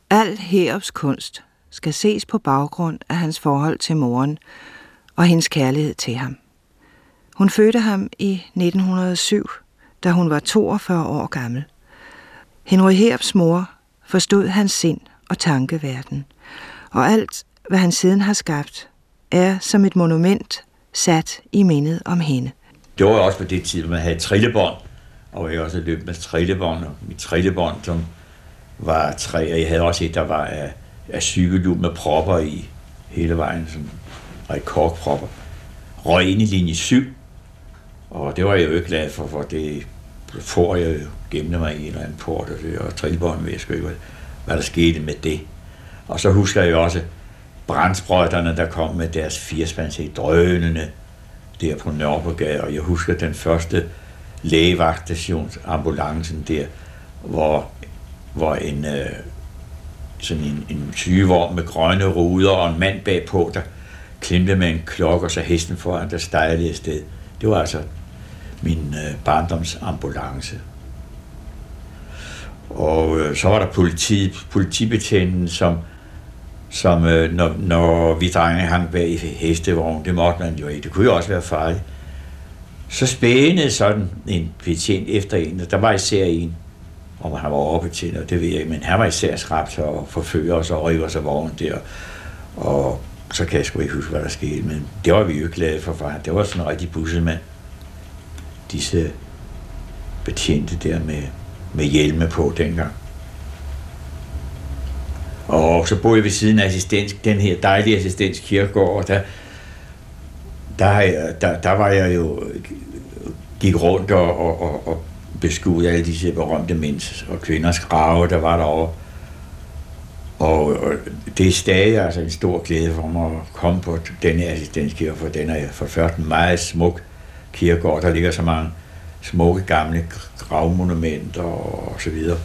Al Herops kunst skal ses på baggrund af hans forhold til moren og hendes kærlighed til ham. Hun fødte ham i 1907, da hun var 42 år gammel. Henry Herups mor forstod hans sind og tankeverden, og alt, hvad han siden har skabt, er som et monument sat i mindet om hende det var også på det tid, man havde trillebånd, og jeg også løb med trillebånd, og mit trillebånd, som var tre, og jeg havde også et, der var af, af cykelhjul med propper i hele vejen, som rekordpropper. Røg ind i linje 7, og det var jeg jo ikke glad for, for det får jeg jo gemte mig i en eller anden port, og, det, og trillebånd ved jeg ikke, hvad der skete med det. Og så husker jeg jo også brandsprøjterne, der kom med deres firspands drønende der på Nørrebrogade, og jeg husker den første lægevagtstationsambulancen der, hvor, hvor en, øh, sådan en, en sygevogn med grønne ruder og en mand bagpå, der klemte med en klokke, og så hesten foran, der stejlede afsted. Det var altså min øh, barndomsambulance. Og øh, så var der politi, politibetjenten, som som øh, når, når vi drenge hang bag i hestevogn, det måtte man jo ikke, det kunne jo også være farligt. Så spændede sådan en betjent efter en, der var især en, om han var overbetjent, og det ved jeg ikke, men han var især skræbt og forfører os og rykker sig vognen der, og så kan jeg sgu ikke huske, hvad der skete, men det var vi jo glade for, for det var sådan en rigtig bussemand. Disse betjente der med, med hjelme på dengang. Og så boede jeg ved siden af assistens, den her dejlige assistens kirkegård, og der, der, der, der var jeg jo, gik rundt og, og, og, og beskuede alle disse berømte mænds og kvinders grave, der var derovre. Og, og det er stadig altså en stor glæde for mig at komme på denne assistenskirke, for den er for først en meget smuk kirkegård. Der ligger så mange smukke gamle gravmonumenter og så videre.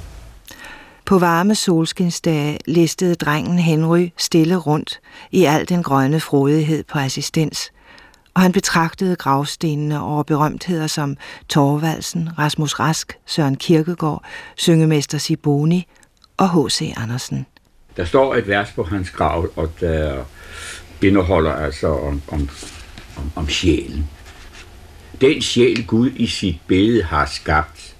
På varme solskinsdage listede drengen Henry stille rundt i al den grønne frodighed på assistens, og han betragtede gravstenene over berømtheder som Torvaldsen, Rasmus Rask, Søren Kirkegaard, syngemester Siboni og H.C. Andersen. Der står et vers på hans grav, og der indeholder altså om, om, om, om sjælen. Den sjæl Gud i sit billede har skabt,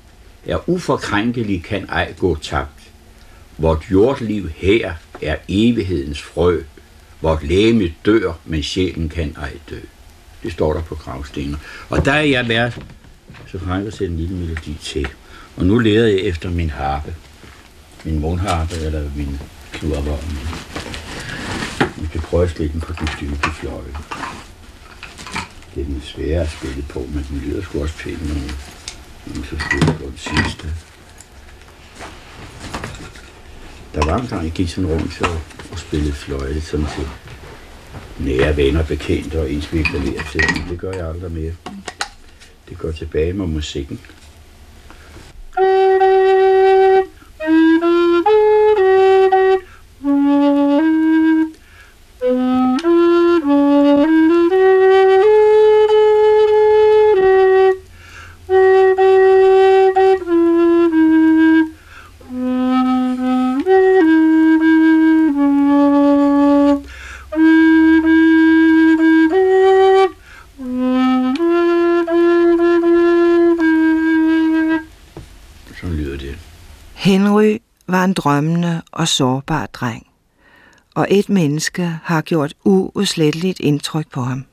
er uforkrænkelig, kan ej gå tabt. Vort jordliv her er evighedens frø. Vort læme dør, men sjælen kan ej dø. Det står der på gravstenen. Og der er jeg været så Frank at sætte en lille melodi til. Og nu leder jeg efter min harpe. Min mundharpe, eller min klubber. Vi kan prøve at spille den på den dybe fløjte. Det er den svære at spille på, men den lyder sgu også pænt nu. man så spiller på den sidste. Der var en gang, jeg gik sådan rundt og, og spillede fløjte sådan til nære venner, bekendte og ens vi til. Men det gør jeg aldrig mere. Det går tilbage med musikken. En drømmende og sårbar dreng, og et menneske har gjort uudsletteligt indtryk på ham.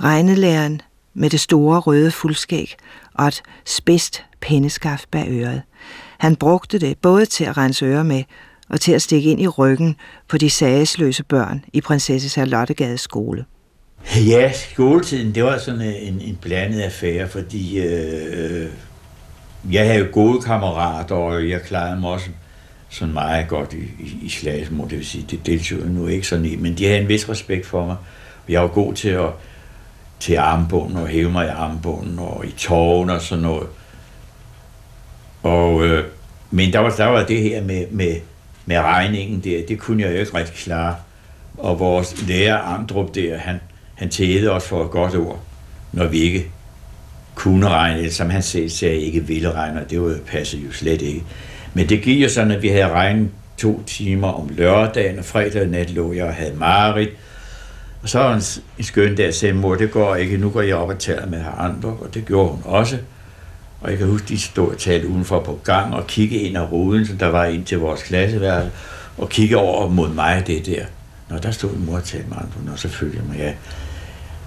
Regnelæreren med det store røde fuldskæg og et spidst pindeskaft bag øret. Han brugte det både til at rense ører med og til at stikke ind i ryggen på de sagesløse børn i prinsesse Charlottegades skole. Ja, skoletiden, det var sådan øh, en, en blandet affære, fordi øh, øh, jeg havde gode kammerater, og jeg klarede mig også sådan meget godt i, i, i slagsmål, det vil sige, det deltog jeg nu ikke sådan i, men de havde en vis respekt for mig. Jeg var god til at til armbånden og hæve mig i armbånden og i tårn og sådan noget. Og, øh, men der var, der var det her med, med, med regningen der, det kunne jeg jo ikke rigtig klare. Og vores lærer Andrup der, han, han tædede os for et godt ord, når vi ikke kunne regne, eller som han selv sagde, ikke ville regne, og det var passede jo slet ikke. Men det gik jo sådan, at vi havde regnet to timer om lørdagen, og fredag nat lå jeg og havde Marit. Og så en, en skøn dag sagde mor, det går ikke, nu går jeg op og taler med andre, og det gjorde hun også. Og jeg kan huske, de stod og talte udenfor på gang og kigge ind ad ruden, som der var ind til vores klasseværelse, og kigge over mod mig det der. Nå, der stod en mor og talte med andre, og så følte jeg mig, ja.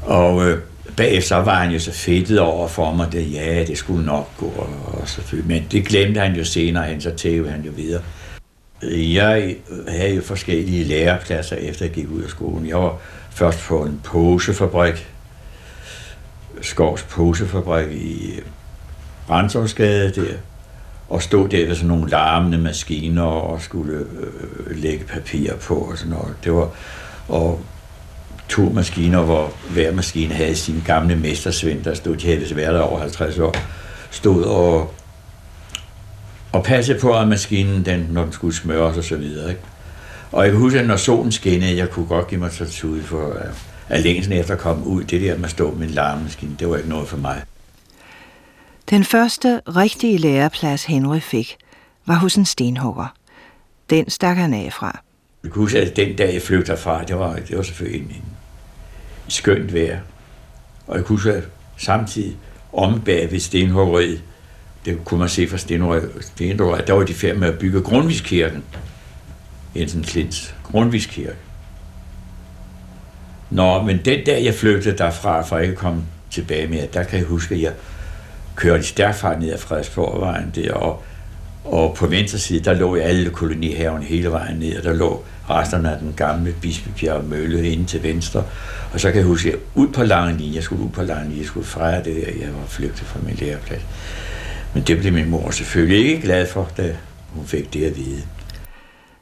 Og øh, bagefter var han jo så fedtet over for mig, det, ja, det skulle nok gå, og, og selvfølgelig. Men det glemte han jo senere hen, så tævede han jo videre. Jeg havde jo forskellige lærepladser, efter jeg gik ud af skolen. Jeg var først på en posefabrik, Skovs posefabrik i øh, Brandsovsgade der, og stod der ved sådan nogle larmende maskiner og skulle øh, øh lægge papir på og sådan noget. Det var, og to maskiner, hvor hver maskine havde sin gamle mestersvend, der stod, de havde været der over 50 år, stod og, og passede på, at maskinen, den, når den skulle smøres og så videre. Ikke? Og jeg kan huske, at når solen skinnede, jeg kunne godt give mig så ud for at, at længsen efter at komme ud. Det der med at stå med en larmemaskine, det var ikke noget for mig. Den første rigtige læreplads, Henry fik, var hos en stenhugger. Den stak han af fra. Jeg kan huske, at den dag, jeg flyttede fra, det var, det var selvfølgelig en, en skønt vejr. Og jeg kan huske, at samtidig om bag ved stenhuggeriet, det kunne man se fra stenhuggeriet, der var de færdige med at bygge Grundviskirken. Jensen Klins Grundviskirke. Nå, men den dag, jeg flygtede derfra, for ikke at komme tilbage mere, der kan jeg huske, at jeg kørte i stærk fart ned ad Frederiksborgvejen der, og og på venstre side, der lå alle kolonihaven hele vejen ned, og der lå resterne af den gamle Bispebjerg Mølle inde til venstre. Og så kan jeg huske, at ud på lange linje, jeg skulle ud på lange linje, jeg skulle fejre det der, jeg var flygtet fra min læreplads. Men det blev min mor selvfølgelig ikke glad for, da hun fik det at vide.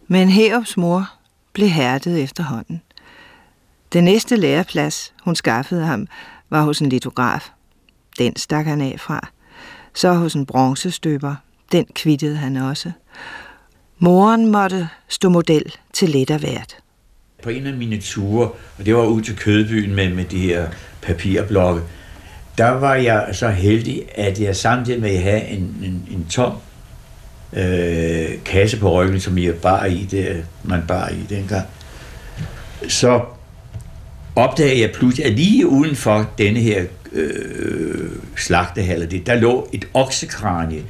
Men Herops mor blev hærdet efterhånden. Den næste læreplads, hun skaffede ham, var hos en litograf. Den stak han af fra. Så hos en bronzestøber. Den kvittede han også. Moren måtte stå model til let af hvert. På en af mine ture, og det var ud til Kødbyen med, med de her papirblokke, der var jeg så heldig, at jeg samtidig med at have en, en, en tom øh, kasse på ryggen, som jeg bar i, det man bar i dengang, så opdagede jeg pludselig, at lige uden for denne her øh, slagtehal, det, der lå et oksekranie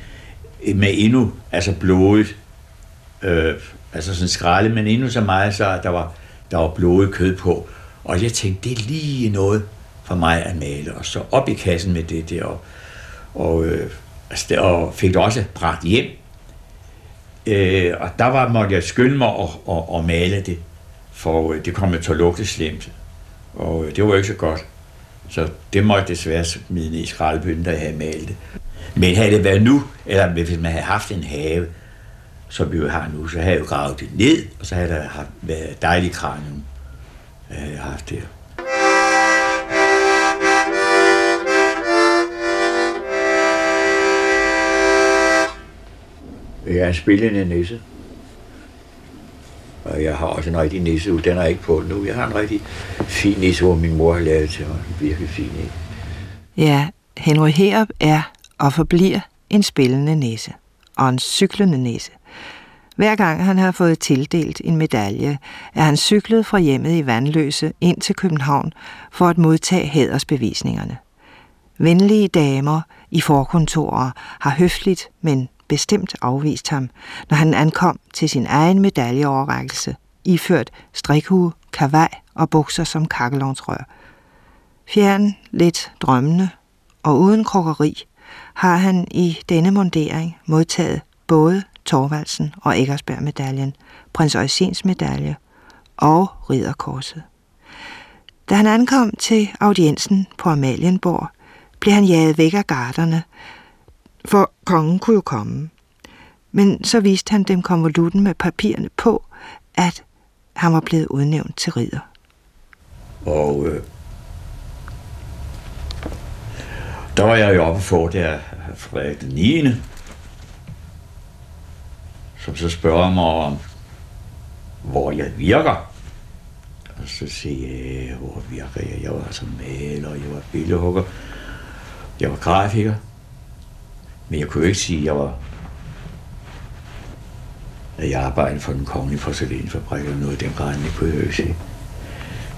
med endnu, altså blodet, øh, altså sådan skralde, men endnu så meget, så der var, der var blodet kød på. Og jeg tænkte, det er lige noget for mig at male. Og så op i kassen med det der, og, og, øh, altså og fik det også bragt hjem. Øh, og der var, måtte jeg skynde mig og, og, og male det, for øh, det kom til at lugte slemt. Og øh, det var ikke så godt. Så det måtte desværre smide ned i skraldebønden, da jeg havde malet det. Men havde det været nu, eller hvis man havde haft en have, som vi jo har nu, så havde jeg jo gravet det ned, og så havde der haft, været dejlig kranium, jeg havde haft det. Jeg er en spillende nisse. Og jeg har også en rigtig nisse, den er ikke på nu. Jeg har en rigtig fin nisse, hvor min mor har lavet til mig. En virkelig fin nisse. Ja, Henry Herup er og forbliver en spillende næse. Og en cyklende næse. Hver gang han har fået tildelt en medalje, er han cyklet fra hjemmet i Vandløse ind til København for at modtage hædersbevisningerne. Venlige damer i forkontorer har høfligt, men bestemt afvist ham, når han ankom til sin egen medaljeoverrækkelse, iført strikhue, kavaj og bukser som kakkelovnsrør. Fjern, lidt drømmende og uden krokkeri har han i denne mondering modtaget både Torvaldsen og Eggersberg medaljen, prins Øjsens medalje og ridderkorset. Da han ankom til audiensen på Amalienborg, blev han jaget væk af garderne, for kongen kunne jo komme. Men så viste han dem konvolutten med papirerne på, at han var blevet udnævnt til ridder. Og øh, der var jeg jo oppe for der Frederik den 9. Som så spørger mig om, hvor jeg virker. Og så siger jeg, hvor virker jeg? Jeg var altså maler, jeg var billedhugger, jeg var grafiker. Men jeg kunne jo ikke sige, at jeg var at jeg arbejdede for den kongelige porcelænsfabrik eller noget i den grad, det kunne jeg jo ikke sige.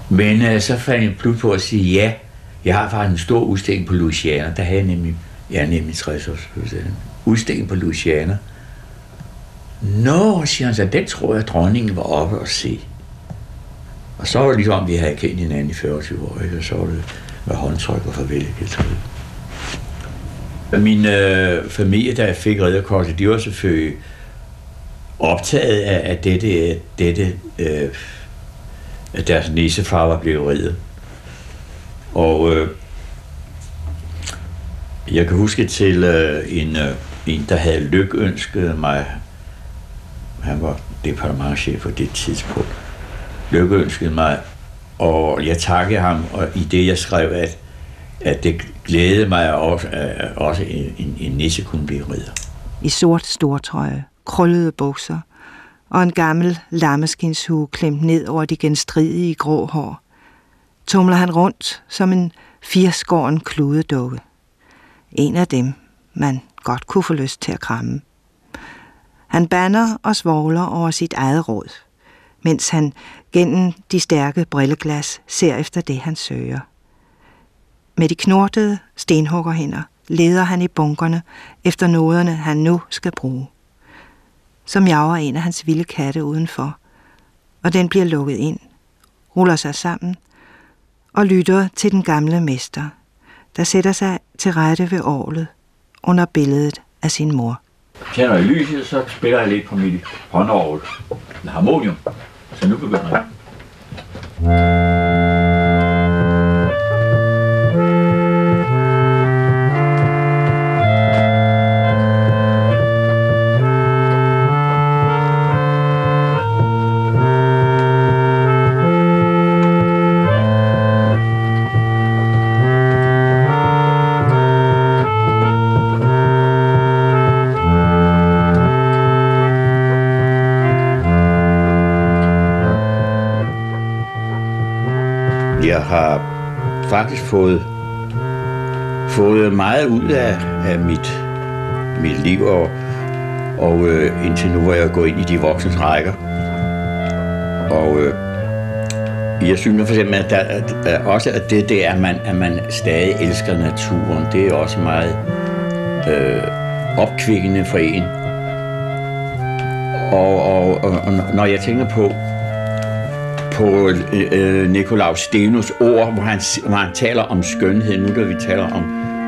Men uh, så fandt jeg pludselig på at sige, ja, jeg har faktisk en stor udstilling på Louisiana. Der havde jeg nemlig, jeg er nemlig 60 års udstilling på Louisiana. Nå, siger han så, den tror jeg, dronningen var oppe og se. Og så var det ligesom, vi havde kendt hinanden i 40 år, ikke? og så var det med håndtryk og farvel, jeg altså. Min øh, familie, der fik redderkortet, de var selvfølgelig optaget af, at dette, dette øh, at deres næsefar var blevet reddet. Og øh, jeg kan huske til øh, en, øh, en, der havde lykønsket mig, han var departementchef på det tidspunkt, lykønskede mig, og jeg takkede ham, og i det jeg skrev, at, at det glædede mig også, at også en, en, nisse kunne blive ridder. I sort stortrøje, krøllede bukser og en gammel lammeskinshue klemt ned over de genstridige grå hår, tumler han rundt som en firskåren kludedukke. En af dem, man godt kunne få lyst til at kramme. Han banner og svogler over sit eget råd, mens han gennem de stærke brilleglas ser efter det, han søger. Med de knortede stenhuggerhænder leder han i bunkerne efter noderne, han nu skal bruge. Som jager en af hans vilde katte udenfor, og den bliver lukket ind, ruller sig sammen og lytter til den gamle mester, der sætter sig til rette ved året under billedet af sin mor. Tænder jeg lyset, så spiller jeg lidt på mit håndorgel. med harmonium. Så nu begynder jeg. Har faktisk fået, fået meget ud af, af mit, mit liv, og, og øh, indtil nu er jeg gået ind i de voksnes rækker. Og øh, jeg synes for eksempel, at, der, at, at også at det, det er, at man, at man stadig elsker naturen, det er også meget øh, opkvikkende for en. Og, og, og, og når jeg tænker på, på øh, øh Nikolaus Stenos ord, hvor han, hvor han taler om skønhed, nu da vi taler om,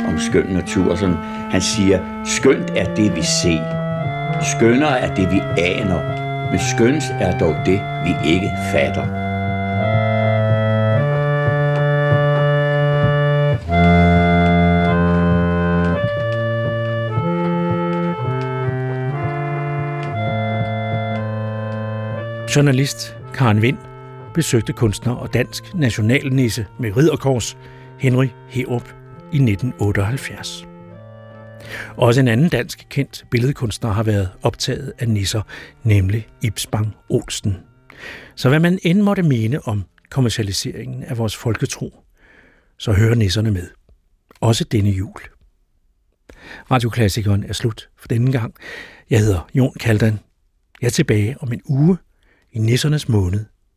om skøn natur, sådan, han siger, skønt er det, vi ser. Skønnere er det, vi aner. Men skønt er dog det, vi ikke fatter. Journalist Karen Vind besøgte kunstner og dansk nationalnisse med ridderkors Henry Herup i 1978. Også en anden dansk kendt billedkunstner har været optaget af nisser, nemlig Ibsbang Olsen. Så hvad man end måtte mene om kommercialiseringen af vores folketro, så hører nisserne med. Også denne jul. Radioklassikeren er slut for denne gang. Jeg hedder Jon Kaldan. Jeg er tilbage om en uge i nissernes måned,